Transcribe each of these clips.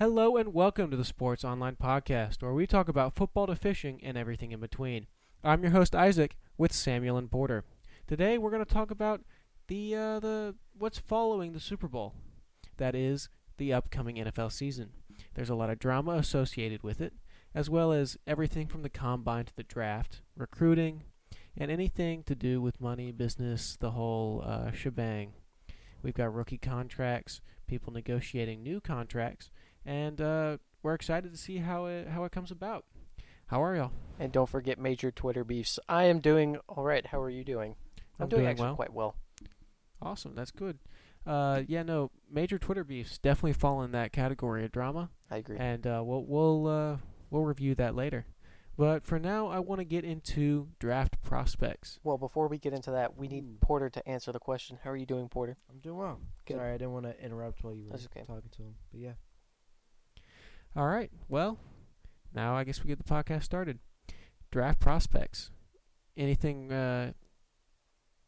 Hello and welcome to the Sports Online Podcast, where we talk about football to fishing and everything in between. I'm your host Isaac with Samuel and Porter. Today we're going to talk about the uh, the what's following the Super Bowl. That is the upcoming NFL season. There's a lot of drama associated with it, as well as everything from the combine to the draft, recruiting, and anything to do with money, business, the whole uh, shebang. We've got rookie contracts, people negotiating new contracts, and uh, we're excited to see how it how it comes about. How are y'all? And don't forget major Twitter beefs. I am doing all right. How are you doing? I'm, I'm doing, doing actually well. quite well. Awesome, that's good. Uh, yeah, no, major Twitter beefs definitely fall in that category of drama, I agree. and uh, we'll we'll uh, we'll review that later. But for now, I want to get into draft prospects. well, before we get into that, we need Porter to answer the question. How are you doing, Porter? I'm doing well. Good. Sorry, I didn't want to interrupt while you were okay. talking to him. But yeah, All right, well, now I guess we get the podcast started. Draft prospects. Anything? Uh,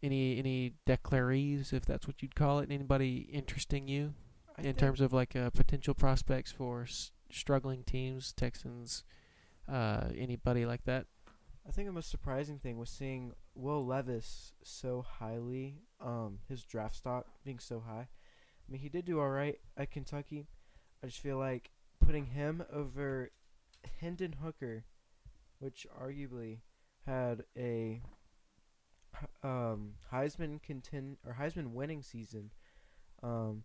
any any declarees, if that's what you'd call it? Anybody interesting you? I in terms of like uh, potential prospects for s- struggling teams, Texans, uh, anybody like that. I think the most surprising thing was seeing Will Levis so highly, um, his draft stock being so high. I mean, he did do all right at Kentucky. I just feel like putting him over Hendon Hooker, which arguably had a um, Heisman contin or Heisman winning season, um,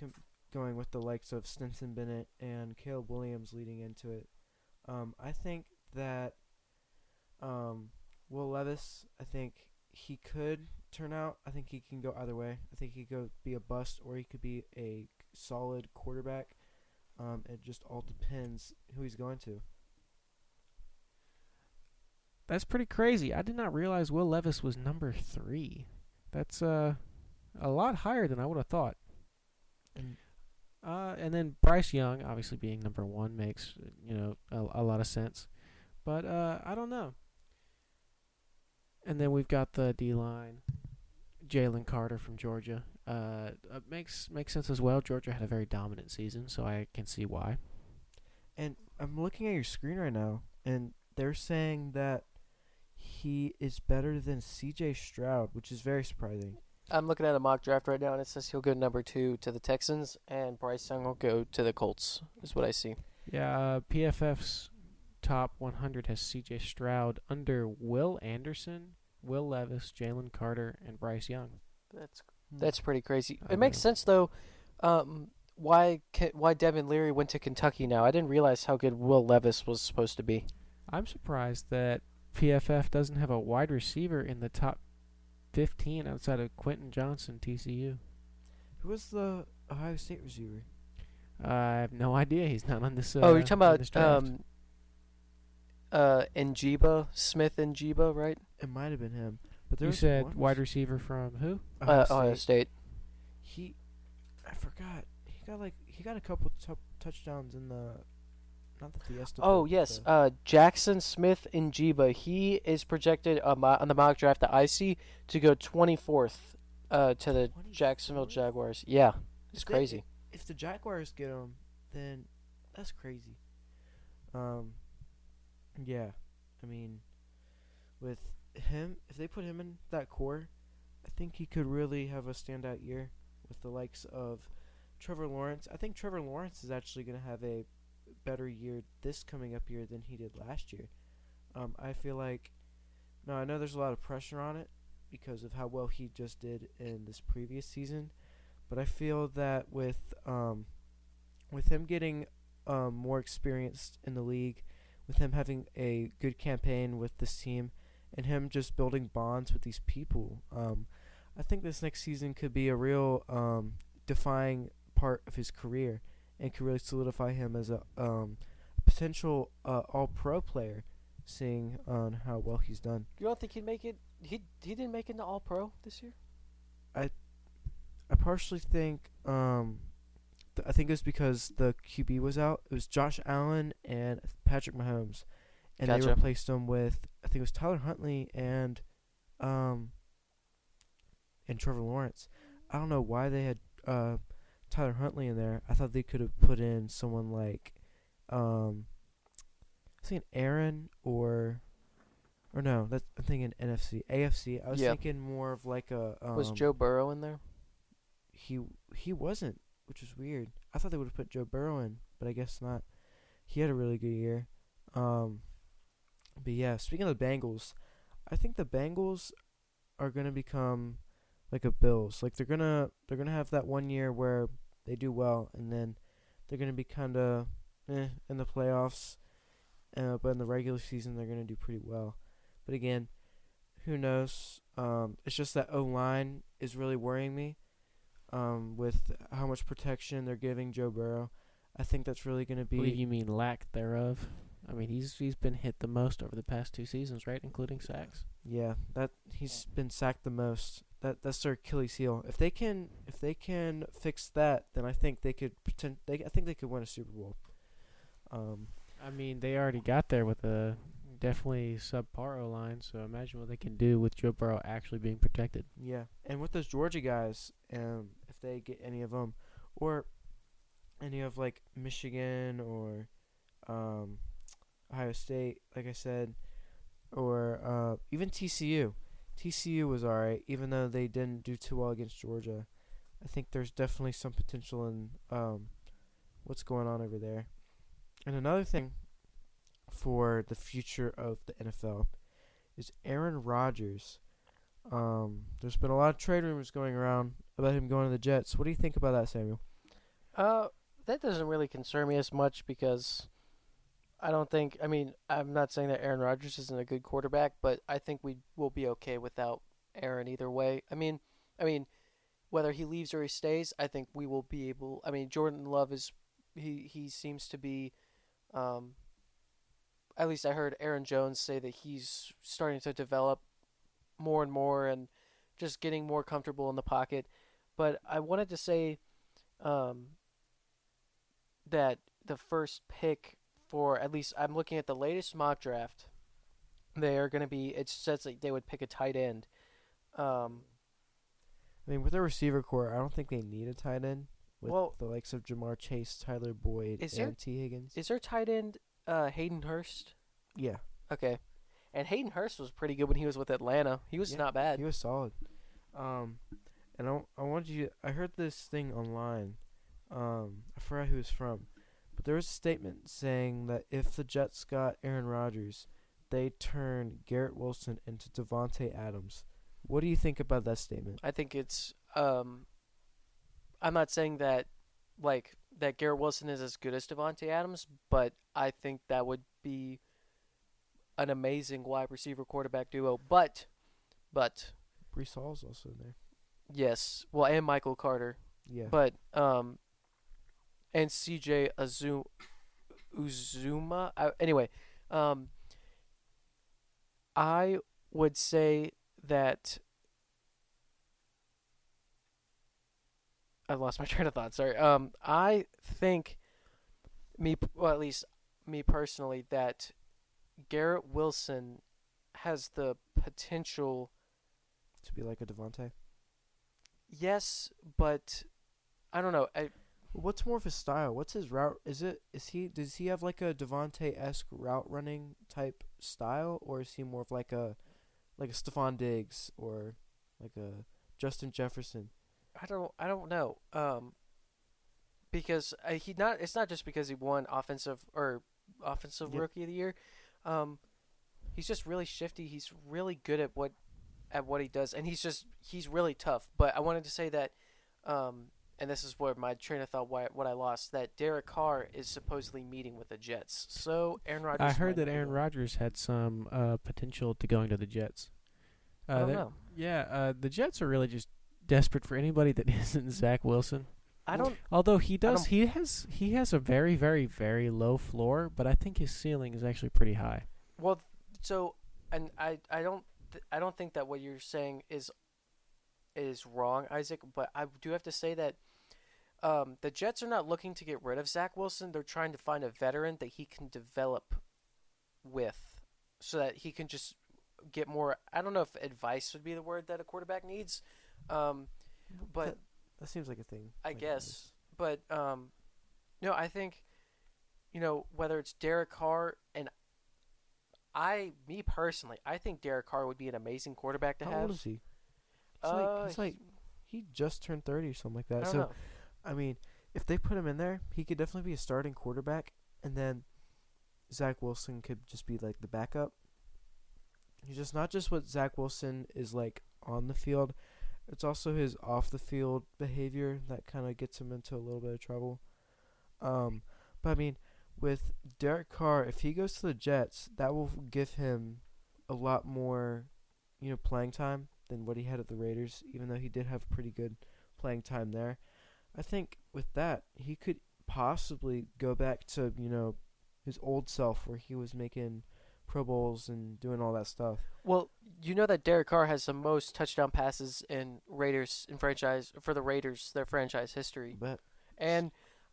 com- going with the likes of Stetson Bennett and Caleb Williams leading into it. Um, I think that um, Will Levis, I think he could turn out. I think he can go either way. I think he could be a bust or he could be a solid quarterback. Um, it just all depends who he's going to. That's pretty crazy. I did not realize Will Levis was number three. That's uh, a lot higher than I would have thought. And Uh, and then Bryce Young, obviously being number one, makes you know a, a lot of sense. But uh, I don't know. And then we've got the D line, Jalen Carter from Georgia. Uh, uh, makes makes sense as well. Georgia had a very dominant season, so I can see why. and I'm looking at your screen right now, and they're saying that he is better than C.J. Stroud, which is very surprising. I'm looking at a mock draft right now, and it says he'll go number two to the Texans, and Bryce Young will go to the Colts. Is what I see. Yeah, uh, PFF's top 100 has C.J. Stroud under Will Anderson, Will Levis, Jalen Carter, and Bryce Young. That's that's pretty crazy. I It makes sense though. Um, why why Devin Leary went to Kentucky now? I didn't realize how good Will Levis was supposed to be. I'm surprised that PFF doesn't have a wide receiver in the top 15 outside of Quentin Johnston, TCU. Who was the Ohio State receiver? I have no idea. He's not on this. Uh, oh, you're talking about um, uh, Njigba Smith Njigba, right? It might have been him. But there you was said one wide receiver from who? Ohio uh, Ohio State. State. He, I forgot. He got like he got a couple tou touchdowns in the, not the Fiesta. Oh Bowl, yes, the- uh, Jaxon Smith Njigba. He is projected uh, mo- on the mock draft that I see to go 24th uh, to the Jacksonville Jaguars. Yeah, it's If they- crazy. if the Jaguars get him, then that's crazy. Um, yeah, I mean, with him, if they put him in that core, I think he could really have a standout year with the likes of Trevor Lawrence. I think Trevor Lawrence is actually going to have a better year this coming up year than he did last year. Um, I feel like, no, I know there's a lot of pressure on it because of how well he just did in this previous season. But I feel that with um, with him getting um, more experienced in the league, with him having a good campaign with this team, and him just building bonds with these people, um, I think this next season could be a real um, defying part of his career, and could really solidify him as a um, potential uh, All Pro player, seeing on how well he's done. You don't think he'd make it? He he didn't make it to All Pro this year. I partially think um, th- I think it was because the QB was out. It was Josh Allen and Patrick Mahomes, and they replaced him with I think it was Tyler Huntley and um and Trevor Lawrence. I don't know why they had uh, Tyler Huntley in there, I thought they could have put in someone like, um, I thinking Aaron or, or no, that's I'm thinking NFC, AFC. I was Yeah. thinking more of like a. Um, Was Joe Burrow in there? He he wasn't, which was weird. I thought they would have put Joe Burrow in, but I guess not. He had a really good year. Um, but yeah, speaking of the Bengals, I think the Bengals are gonna become like a Bills. Like they're gonna they're gonna have that one year where they do well, and then they're gonna be kind of eh in the playoffs. Uh, but in the regular season, they're gonna do pretty well. But again, who knows? Um, it's just that O line is really worrying me. Um, with how much protection they're giving Joe Burrow, I think that's really gonna be. What do you mean lack thereof? I mean, he's he's been hit the most over the past two seasons, right, including sacks. Yeah, that he's been sacked the most. That that's their Achilles heel. If they can if they can fix that, then I think they could pretend. They I think they could win a Super Bowl. Um, I mean, they already got there with a definitely subpar O line, so imagine what they can do with Joe Burrow actually being protected. yeah, and with those Georgia guys, um, if they get any of them, or any of like Michigan or um, Ohio State, like I said, or uh, even TCU. TCU was alright, even though they didn't do too well against Georgia. I think there's definitely some potential in um, what's going on over there. And another thing for the future of the NFL is Aaron Rodgers. Um, there's been a lot of trade rumors going around about him going to the Jets. What do you think about that, Samuel? Uh, that doesn't really concern me as much because I don't think. I mean, I'm not saying that Aaron Rodgers isn't a good quarterback, but I think we will be okay without Aaron either way. I mean, I mean, whether he leaves or he stays, I think we will be able. I mean, Jordan Love is he he seems to be, um. At least I heard Aaron Jones say that he's starting to develop more and more and just getting more comfortable in the pocket. But I wanted to say, um, that the first pick for at least I'm looking at the latest mock draft. They are going to be. It says that they would pick a tight end. Um, I mean, with their receiver core, I don't think they need a tight end. With Well- the likes of Ja'Marr Chase, Tyler Boyd, Is and there- Tee Higgins. is their tight end uh, Hayden Hurst? yeah, Okay, and Hayden Hurst was pretty good when he was with Atlanta. He was Yeah, not bad. he was solid. Um, and I, I wanted you. I heard this thing online. Um, I forgot who it's from, but there was a statement saying that if the Jets got Aaron Rodgers, they turn Garrett Wilson into Davante Adams. What do you think about that statement? I think it's. Um, I'm not saying that, like that Garrett Wilson is as good as Davante Adams, but I think that would be an amazing wide receiver quarterback duo. But, but Breece Hall's also in there. yes, well, and Michael Carter, Yeah. but um, and CJ Azu- Uzomah. I, anyway, um, I would say that I lost my train of thought. Sorry. Um, I think me, well, at least me personally, that Garrett Wilson has the potential. to be like a Davante. Yes, but I don't know. I, What's more of his style? What's his route? Is it is he does he have like a Davante esque route running type style, or is he more of like a like a Stefon Diggs or like a Justin Jefferson? I don't I don't know. Um because uh, he not it's not just because he won offensive or offensive Yep. rookie of the year. Um he's just really shifty. He's really good at what at what he does and he's just he's really tough. But I wanted to say that um and this is where my train of thought why what I lost that Derek Carr is supposedly meeting with the Jets. So Aaron Rodgers I heard that Aaron. Rodgers had some uh, potential to going to the Jets. Uh, I don't know. Yeah, uh, the Jets are really just desperate for anybody that isn't Zach Wilson. I don't Although he does, he has he has a very very very low floor, but I think his ceiling is actually pretty high. Well, so and I I don't th- I don't think that what you're saying is is wrong, Isaac. But I do have to say that um, the Jets are not looking to get rid of Zach Wilson. They're trying to find a veteran that he can develop with, so that he can just get more. I don't know if advice would be the word that a quarterback needs, um, but that, that seems like a thing. I like guess. but um, no, I think, you know, whether it's Derek Carr and I, me personally, I think Derek Carr would be an amazing quarterback to How have. old is he? He's Uh, like like he just turned thirty or something like that. So know. I mean, if they put him in there, he could definitely be a starting quarterback, and then Zach Wilson could just be like the backup. He's just not just what Zach Wilson is like on the field; it's also his off the field behavior that kind of gets him into a little bit of trouble. Um, but I mean, with Derek Carr, if he goes to the Jets, that will give him a lot more, you know, playing time than what he had at the Raiders. Even though he did have pretty good playing time there. I think with that, he could possibly go back to, you know, his old self where he was making Pro Bowls and doing all that stuff. Well, you know that Derek Carr has the most touchdown passes in Raiders in franchise for the Raiders their franchise history, But and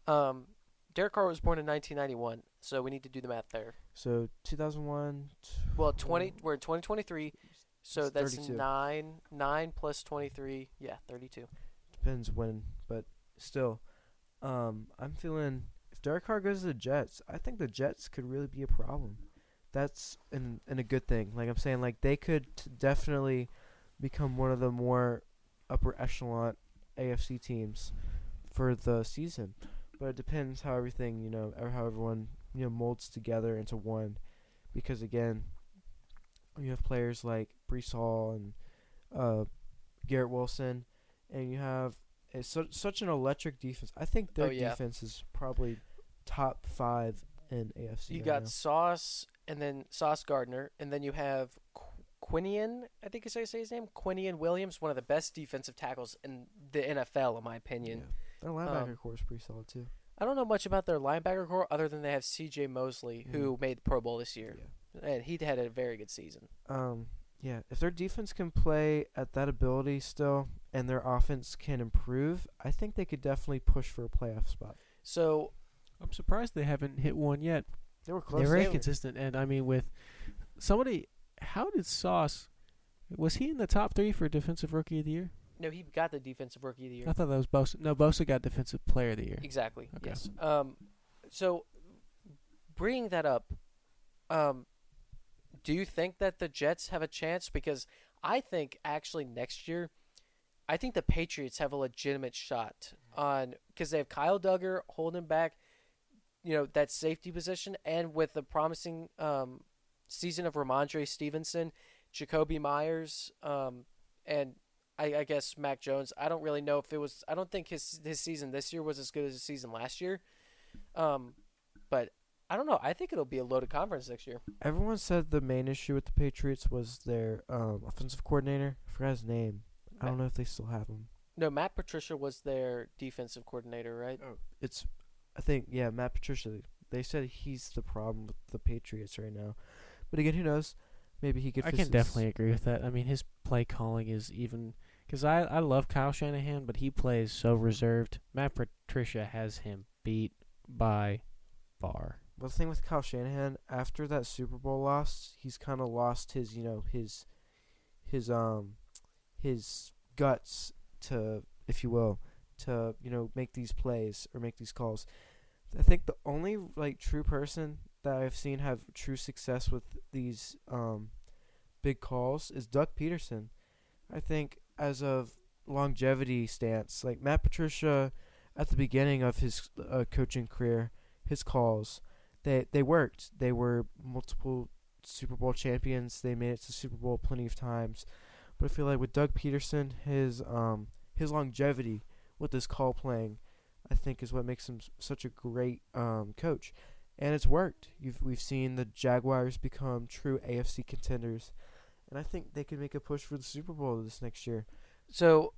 um, Derek Carr was born in 1991, so we need to do the math there. so 2001 Well, 20 we're in 2023, so that's 32. nine nine plus 23, yeah, 32. depends when, still um I'm feeling if Derek Carr goes to the Jets, I think the Jets could really be a problem. That's in in a good thing. Like I'm saying like they could t- definitely become one of the more upper echelon AFC teams for the season. But it depends how everything, you know, how everyone, you know, molds together into one because again, you have players like Breece Hall and uh, Garrett Wilson, and you have it's such such an electric defense. I think their Oh, yeah. defense is probably top five in AFC. You right got now. Sauce and then Sauce Gardner, and then you have Qu- Quinnen. I think is how you say his name. Quinnen Williams, one of the best defensive tackles in the NFL, in my opinion. Yeah. Their linebacker Um, core is pretty solid too. I don't know much about their linebacker core other than they have C.J. Mosley, who made the Pro Bowl this year, and he had a very good season. Um, yeah, if their defense can play at that ability still, and their offense can improve, I think they could definitely push for a playoff spot. So I'm surprised they haven't hit one yet. They were close. They're very consistent, and I mean, with somebody, how did Sauce? Was he in the top three for defensive rookie of the year? no, he got the defensive rookie of the year. I thought that was Bosa. No, Bosa got defensive player of the year. Exactly. Okay. Yes. Um, so bringing that up, um, do you think that the Jets have a chance? Because I think actually next year, I think the Patriots have a legitimate shot on because they have Kyle Dugger holding back, you know, that safety position, and with the promising um, season of Rhamondre Stevenson, Jakobi Meyers, um, and I, I guess Mac Jones. I don't really know if it was. I don't think his his season this year was as good as his season last year. Um, I don't know. I think it'll be a loaded conference next year. Everyone said the main issue with the Patriots was their um, offensive coordinator. I forgot his name. I don't know if they still have him. No, Matt Patricia was their defensive coordinator, right? Oh, It's, I think, yeah, Matt Patricia. They said he's the problem with the Patriots right now. But again, who knows? Maybe he could. I can his- definitely agree with that. I mean, his play calling is even because I I love Kyle Shanahan, but he plays so reserved. Matt Patricia has him beat by far. Well, the thing with Kyle Shanahan, after that Super Bowl loss, he's kind of lost his, you know, his, his um, his guts to, if you will, to you know make these plays or make these calls. I think the only like true person that I've seen have true success with these um, big calls is Doug Pederson. I think as of longevity stance, like Matt Patricia, at the beginning of his uh, coaching career, his calls they they worked. They were multiple Super Bowl champions. They made it to Super Bowl plenty of times. But I feel like with Doug Pederson, his um his longevity with this call playing, I think is what makes him such a great um coach. And it's worked. You've we've seen the Jaguars become true AFC contenders. And I think they could make a push for the Super Bowl this next year. So,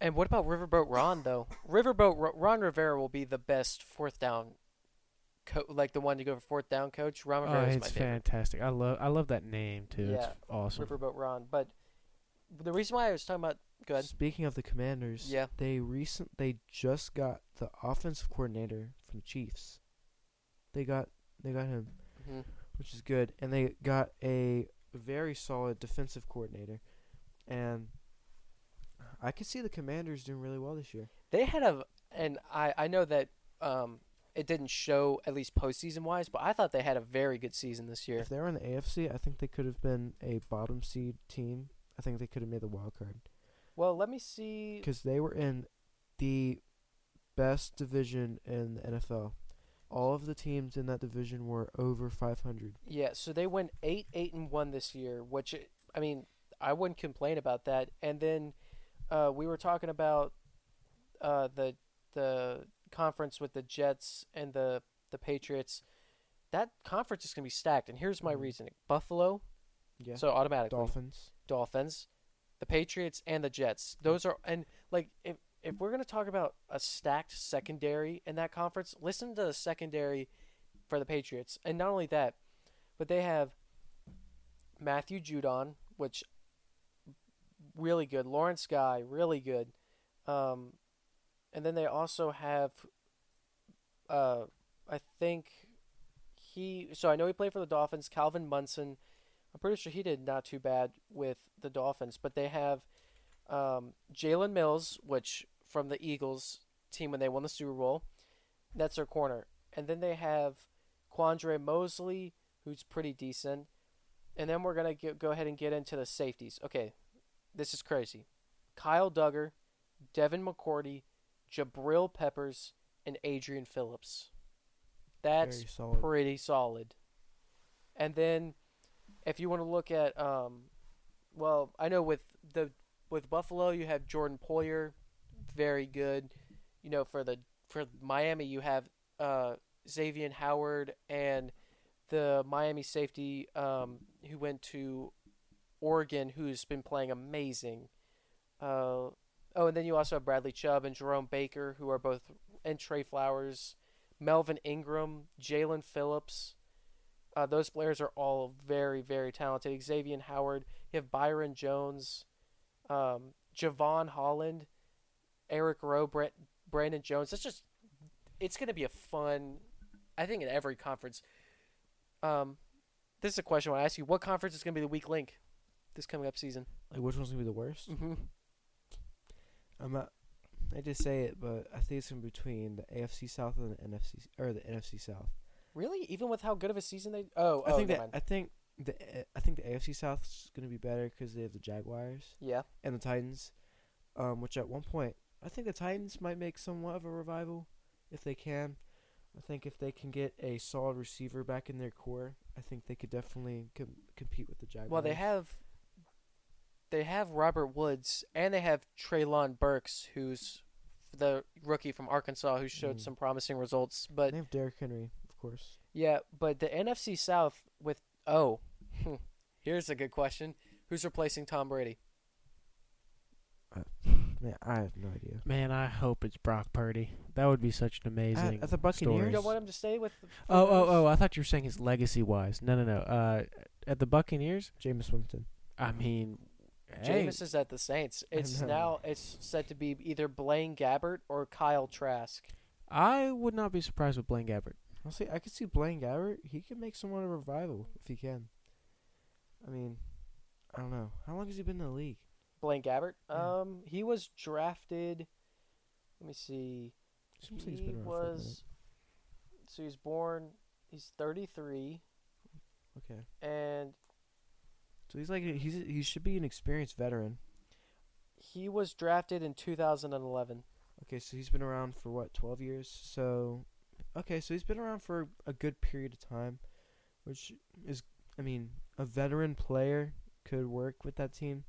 and what about Riverboat Ron though? Riverboat Ro- Ron Rivera will be the best fourth down, co- like the one to go for fourth down coach. Ron Oh, Rivera is my it's favorite. fantastic. I love I love that name too. It's Yeah, awesome. Riverboat Ron. But the reason why I was talking about, go ahead. Speaking of the Commanders, Yeah. they recent they just got the offensive coordinator from the Chiefs. They got they got him, Mhm. which is good, and they got a very solid defensive coordinator, and I could see the Commanders doing really well this year. They had a and I I know that um it didn't show at least postseason wise, but I thought they had a very good season this year. If they were in the AFC, I think they could have been a bottom seed team. I think they could have made the wild card Well, let me see. because they were in the best division in the NFL. All of the teams in that division were over 500. Yeah, so they went eight, eight, and one this year, which I mean, I wouldn't complain about that. And then uh, we were talking about uh, the the conference with the Jets and the the Patriots. That conference is going to be stacked, and here's my Mhm. reasoning: Buffalo, Yeah. so automatically Dolphins. Dolphins, the Patriots, and the Jets. Those are and like if if we're gonna talk about a stacked secondary in that conference, listen to the secondary for the Patriots, and not only that, but they have Matthew Judon, which really good. Lawrence Guy, really good. Um, and then they also have, uh, I think he. So I know he played for the Dolphins. Calvin Munson. I'm pretty sure he did not too bad with the Dolphins, but they have um, Jalen Mills, which from the Eagles team when they won the Super Bowl. That's their corner, and then they have Quandre Mosley, who's pretty decent, and then we're gonna get, go ahead and get into the safeties. Okay, this is crazy. Kyle Dugger, Devin McCourty, Jabril Peppers, and Adrian Phillips. That's solid. pretty solid. And then, if you want to look at, um, well, I know with the with Buffalo you have Jordan Poyer, very good. You know, for the for Miami you have uh, Xavier Howard and the Miami safety um, who went to Oregon, who's been playing amazing. Uh, oh, and then you also have Bradley Chubb and Jerome Baker, who are both, and Trey Flowers, Melvin Ingram, Jaelan Phillips. Uh, those players are all very, very talented. Xavier Howard, you have Byron Jones, um, Jevon Holland, Eric Rowe, Brett, Brandon Jones. That's just, it's going to be a fun, I think, in every conference. Um, this is a question I want to ask you. What conference is going to be the weak link this coming up season? Like which one's gonna be the worst? Mm-hmm. I'm not. I just say it, but I think it's in between the AFC South and the NFC or the NFC South. Really? Even with how good of a season they? Oh, I oh, think that mind. I think the I think the AFC South's gonna be better because they have the Jaguars yeah. and the Titans, um, which at one point I think the Titans might make somewhat of a revival if they can. I think if they can get a solid receiver back in their core, I think they could definitely com- compete with the Jaguars. Well, they have. They have Robert Woods and they have Treylon Burks, who's the rookie from Arkansas who showed Mhm. some promising results. But they have Derrick Henry, of course. yeah, but the NFC South with oh, here's a good question: Who's replacing Tom Brady? Man, I have no idea. Man, I hope it's Brock Purdy. That would be such an amazing. At, at the You Buccaneers, don't want him to stay with? oh, oh, oh! I thought you were saying his legacy wise. No, no, no. Uh, at the Buccaneers, Jameis Winston. I mean, hey, Jameis is at the Saints. It's now it's said to be either Blaine Gabbert or Kyle Trask. I would not be surprised with Blaine Gabbert. I'll say I could see Blaine Gabbert. He could make someone a revival if he can. I mean, I don't know. How long has he been in the league? Blaine Gabbert. Yeah. Um, he was drafted. Let me see. Seems like he's He been around for a minute. was. So he's born. He's 33, Okay, and so he's like he's he should be an experienced veteran. he was drafted in 2011. Okay, so he's been around for what twelve years. So, okay, so he's been around for a good period of time, which is, I mean, a veteran player could work with that team,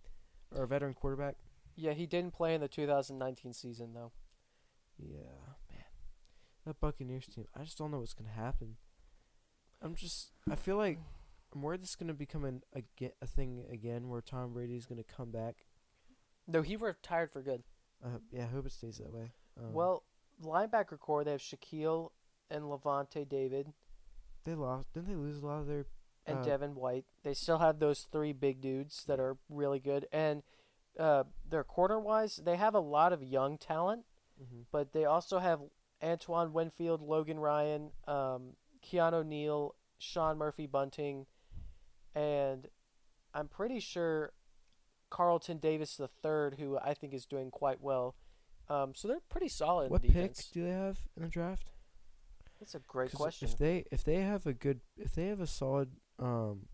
or a veteran quarterback. Yeah, he didn't play in the 2019 season though. Yeah, man. That Buccaneers team, I just don't know what's gonna happen. I'm just, I feel like I'm worried this is gonna become an, a, a thing again where Tom Brady's gonna come back. No, he retired for good. Uh, yeah, I hope it stays that way. Um, well, linebacker core they have Shaquille and Lavonte David they lost. Didn't they lose a lot of their? and Uh, Devin White. They still have those three big dudes that are really good, and uh, their corner wise, they have a lot of young talent. Mm-hmm. but they also have Antoine Winfield, Logan Ryan, um, Keanu Neal, Sean Murphy Bunting, and I'm pretty sure Carlton Davis III, who I think is doing quite well. Um, so they're pretty solid What pick do they have in the draft? That's a great question. If they if they have a good if they have a solid um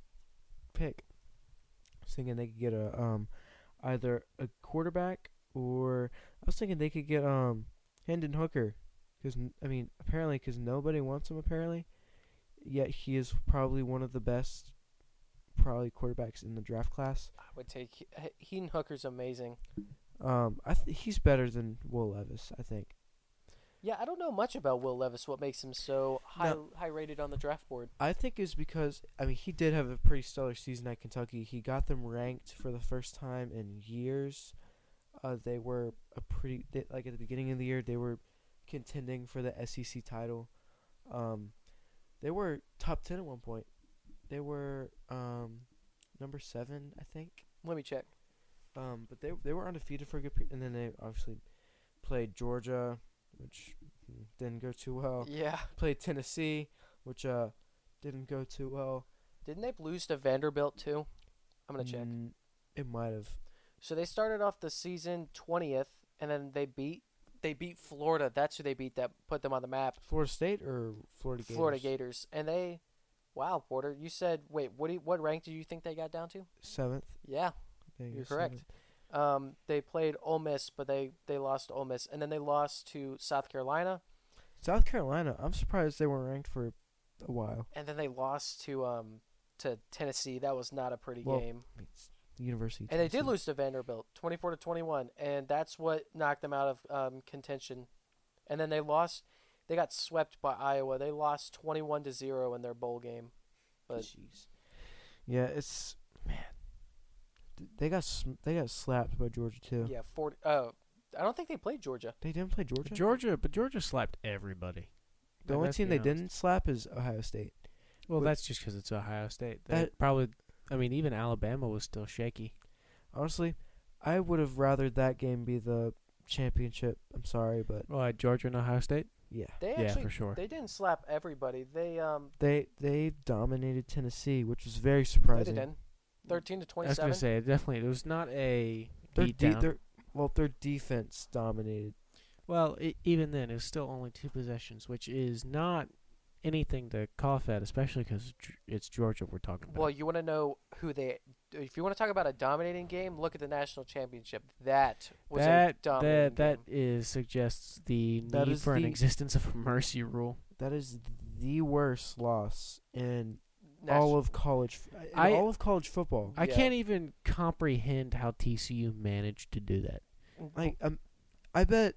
pick, I was thinking they could get a um either a quarterback or I was thinking they could get um Hendon Hooker because I mean apparently because nobody wants him apparently, yet he is probably one of the best probably quarterbacks in the draft class. I would take He- Heen Hooker's amazing. Um, I th- he's better than Will Levis. I think. Yeah, I don't know much about Will Levis. What makes him so high No. high rated on the draft board? I think is because I mean he did have a pretty stellar season at Kentucky. He got them ranked for the first time in years. Uh, they were a pretty they, like at the beginning of the year they were contending for the SEC title. Um, they were top ten at one point. They were um, number seven, I think. Let me check. Um, but they they were undefeated for a good period, and then they obviously played Georgia, which didn't go too well. Yeah, Played Tennessee, which uh didn't go too well. didn't they lose to Vanderbilt too? I'm gonna check. Mm, it might have. So they started off the season twentieth, and then they beat they beat Florida. That's who they beat. That put them on the map. Florida State or Florida Gators? Florida Gators, and they. Wow, Porter, you said wait. What do you, what rank do you think they got down to? Seventh. Yeah, You're correct. um, they played Ole Miss, but they they lost to Ole Miss, and then they lost to South Carolina, South Carolina. I'm surprised they weren't ranked for a while. and then they lost to um to Tennessee. That was not a pretty Well, game. University. And they did lose to Vanderbilt, twenty-four to twenty-one, and that's what knocked them out of um, contention. And then they lost. They got swept by Iowa. They lost twenty-one to zero in their bowl game. but- Jeez. Yeah, it's man. They got they got slapped by Georgia too. Yeah, forty. Oh, I don't think they played Georgia. They didn't play Georgia. Georgia, but Georgia slapped everybody. the Like, only team they honest. didn't slap is Ohio State. Well, But- that's just because it's Ohio State. They That- probably. I mean, even Alabama was still shaky. Honestly, I would have rather that game be the championship. I'm sorry, but Well, Georgia and Ohio State. Yeah, They Yeah, actually for sure. they didn't slap everybody. They um they they dominated Tennessee, which was very they surprising. did thirteen to I was twenty-seven. gonna say definitely. It was not a Their beat de- down. their well, their defense dominated. Well, i even then, it was still only two possessions, which is not anything to cough at, especially because it's Georgia we're talking about. Well, you want to know who they. If you want to talk about a dominating game, look at the national championship. That was a that dominating that that game. is suggests the That need is for an existence of a mercy rule. That is the worst loss in Nation- all of college. In I- all of college football. I Yeah. can't even comprehend how TCU managed to do that. Like um, I bet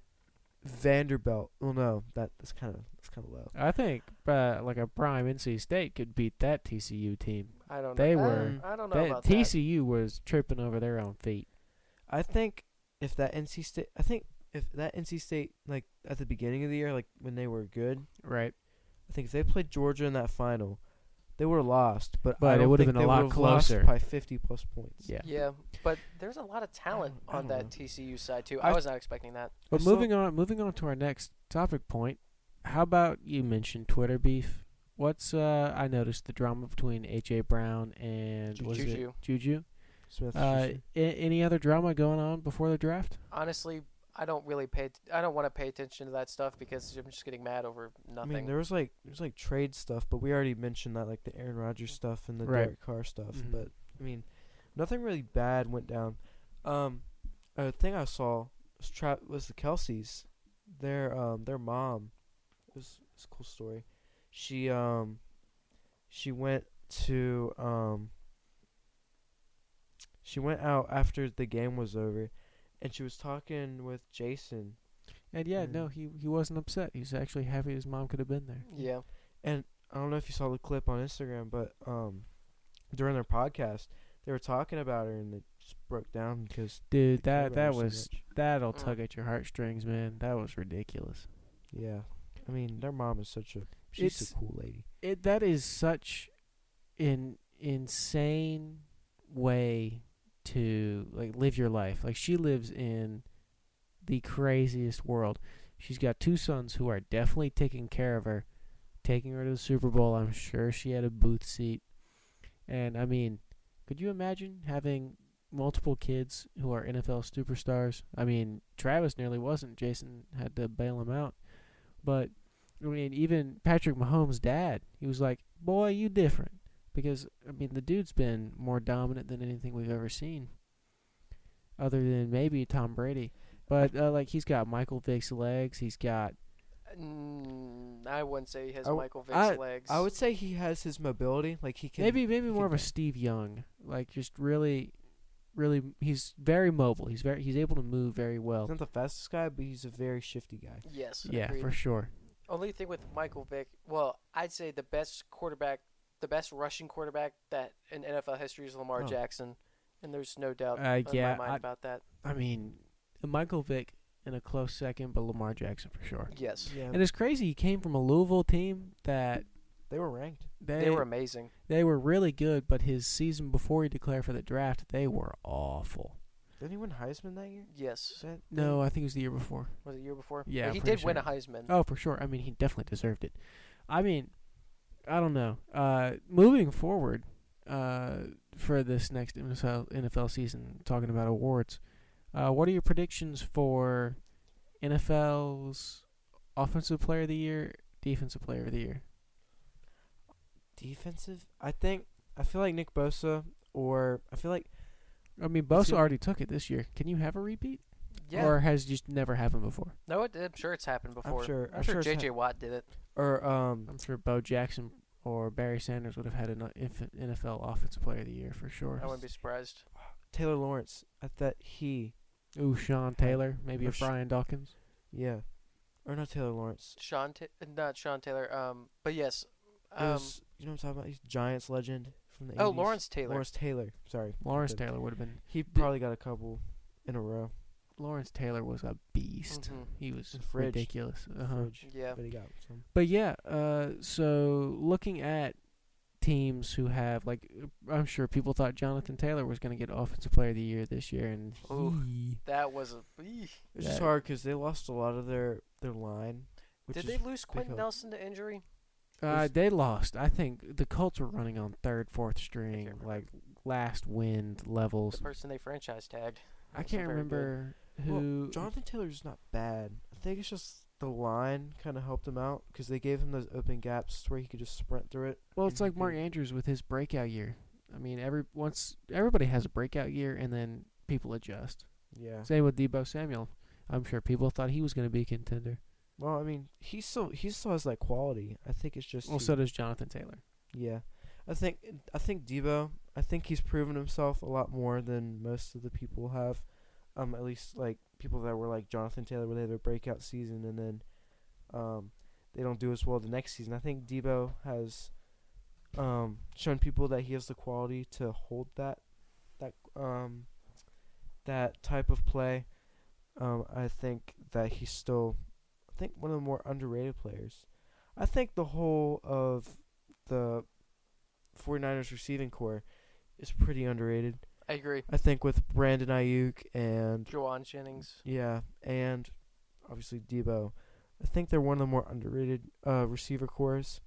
Vanderbilt. Well, no, that that's kind of that's kind of low. I think uh, like a prime NC State could beat that TCU team. I don't know. they I- were- I don't know That about that. TCU was tripping over their own feet. I think if that NC State, I think if that NC State like at the beginning of the year, like when they were good, Right. I think if they played Georgia in that final, they would have lost. But, But I it don't would've been a lot closer. by fifty plus points. Yeah. Yeah, but there's a lot of talent on that know. TCU side too. I, I- was not expecting that. But I moving on, moving on to our next topic point. How about you mentioned Twitter beef? What's uh? I noticed the drama between AJ Brown and was it Juju? Smith. Uh, a- any other drama going on before the draft? Honestly, I don't really pay. T- I don't want to pay attention to that stuff because I'm just getting mad over I nothing. mean, there was like there's like trade stuff, but we already mentioned that like the Aaron Rodgers stuff and the Right. Derek Carr stuff. Mhm. But I mean, nothing really bad went down. Um, a thing I saw was tra- was the Kelces. Their um their mom it was it's a cool story. She um she went to um she went out after the game was over, and she was talking with Jason And yeah, no, Mm. he he wasn't upset. He was actually happy his mom could have been there. yeah, And I don't know if you saw the clip on Instagram, but um, during their podcast, they were talking about her and it just broke down because Dude, that that her so was that'll Mm. tug at your heartstrings, man. That was ridiculous. yeah. I mean, their mom is such a she's It's- a cool lady. It that is such an insane way to like live your life. Like she lives in the craziest world. She's got two sons who are definitely taking care of her, taking her to the Super Bowl. I'm sure she had a booth seat. And I mean, could you imagine having multiple kids who are NFL superstars. I mean, Travis nearly wasn't. Jason had to bail him out. But I mean, even Patrick Mahomes' dad, he was like, "Boy, you different." Because I mean, the dude's been more dominant than anything we've ever seen, other than maybe Tom Brady. But uh, like, he's got Michael Vick's legs. He's got Mm, I wouldn't say he has I w- Michael Vick's I- legs. I would say he has his mobility. Like he can. maybe maybe he more of a Steve Young, like just really, really. He's very mobile. He's very he's able to move very well. He's not the fastest guy, but he's a very shifty guy. Yes. Yeah, agreed. for sure. Only thing with Michael Vick, well, I'd say the best quarterback, the best rushing quarterback that in NFL history is Lamar Oh. Jackson, and there's no doubt Uh, in yeah, my mind I- about that. I mean, Michael Vick in a close second, but Lamar Jackson for sure. Yes, Yeah, And it's crazy. He came from a Louisville team that they were ranked. they they were amazing. they were really good, but his season before he declared for the draft, they were awful. Didn't he win Heisman that year? Yes, that- No, I think it was the year before. was it the year before? Yeah, But he I'm pretty did win a. Heisman. Oh, for sure. I mean, he definitely deserved it. I mean, I don't know. Uh, moving forward, uh, for this next NFL, NFL season, talking about awards, uh, what are your predictions for NFL's Offensive Player of the Year, Defensive Player of the Year? Defensive. I think. I feel like Nick Bosa, or I feel like I mean, Bosa already took it this year. Can you have a repeat, yeah. or has just never happened before? no, it, I'm sure it's happened before. sure- I'm, I'm sure, sure it's J.J. Watt did it. or um I'm sure Bo Jackson or Barry Sanders would have had an uh, NFL Offensive Player of the Year for sure. I wouldn't be surprised. Taylor Lawrence. I thought he. Ooh, Sean Taylor, maybe Or a Sh- Brian Dawkins. Yeah, or not Taylor Lawrence. Sean, Ta- not Sean Taylor. Um, but yes. It Um, was, you know what I'm talking about? He's Giants legend from the. oh, 80s. Lawrence Taylor. Lawrence Taylor. Sorry, Lawrence Taylor would have been. he probably got a couple in a row. Lawrence Taylor was a beast. Mhm. He was Fridge. ridiculous. The Uh-huh. Yeah. but he got some. But yeah, uh, so looking at teams who have like, I'm sure people thought Jonathan Taylor was going to get Offensive Player of the Year this year, and Ooh. he, That was a. eesh. It's just hard because they lost a lot of their their line. Did they lose Quenton. Nelson to injury? Uh, they lost. I think the Colts were running on third, fourth string, like last wind The levels. person they franchise tagged. I can't very good. remember Well, who. Jonathan Taylor's not bad. I think it's just the line kind of helped him out because they gave him those open gaps where he could just sprint through it. Well, it's like Mark Andrews with his breakout year. I mean, every once everybody has a breakout year, and then people adjust. Yeah. Same with Deebo Samuel. I'm sure people thought he was going to be a contender. Well, I mean, he still he still has that quality. I think it's just Well, he- so does Jonathan Taylor. yeah. I think I think Deebo. I think he's proven himself a lot more than most of the people have. Um, at least like people that were like Jonathan Taylor, where they have a breakout season and then, um, they don't do as well the next season. I think Deebo has, um, shown people that he has the quality to hold that, that um, that type of play. Um, I think that he's still, think one of the more underrated players. I think the whole of the 49ers receiving core is pretty underrated. I agree. I think with Brandon Aiyuk and Jauan Jennings. yeah, and obviously Deebo, I think they're one of the more underrated uh, receiver cores.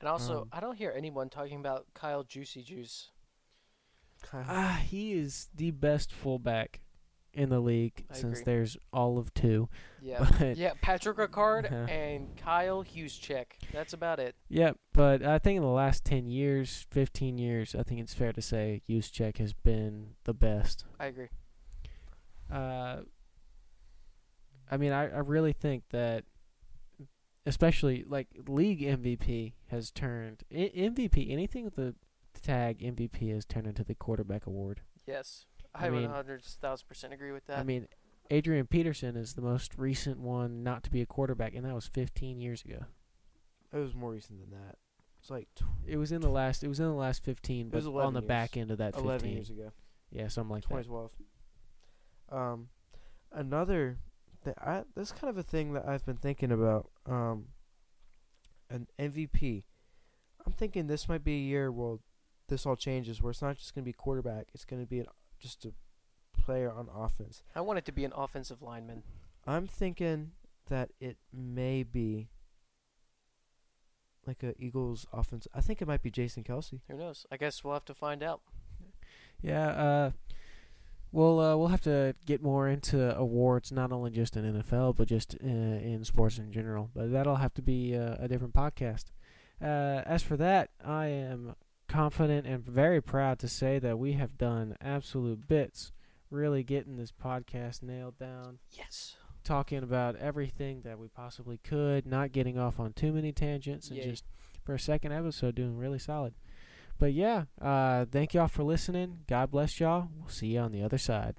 And also, Um, I don't hear anyone talking about Kyle Juicy Juice. Kind Ah, he is the best fullback in the league I since agree. there's all of two. Yeah. But yeah, Patrick Ricard Uh-huh. and Kyle Juszczyk. That's about it. yeah, but I think in the last ten years, fifteen years, I think it's fair to say Juszczyk has been the best. I agree. Uh, I mean, I, I really think that, especially like league MVP has turned I- MVP. Anything with the tag MVP has turned into the quarterback award. Yes. I I, would mean- 100,000% agree with that. I mean, Adrian Peterson is the most recent one not to be a quarterback, and that was 15 years ago. it was more recent than that. It's like tw- It was in the last. It was in the last 15, was but 11 on the years. back end of that 15. 11 years ago. Yeah, something like that. 2012. Um, another, th- I, this kind of a thing that I've been thinking about. Um, an MVP. I'm thinking this might be a year where this all changes, where it's not just going to be quarterback. It's going to be an, just a player on offense. I want it to be an offensive lineman. I'm thinking that it may be like a Eagles offense. I think it might be Jason Kelce. Who knows? I guess we'll have to find out. Yeah. Uh, we'll uh, we'll have to get more into awards, not only just in NFL, but just uh, in sports in general. But that'll have to be uh, a different podcast. Uh, as for that, I am confident and very proud to say that we have done absolute bits, really getting this podcast nailed down Yes. talking about everything that we possibly could, not getting off on too many tangents, and Yay. just for a second episode doing really solid. But yeah, uh, thank y'all for listening. God bless y'all. We'll see you on the other side.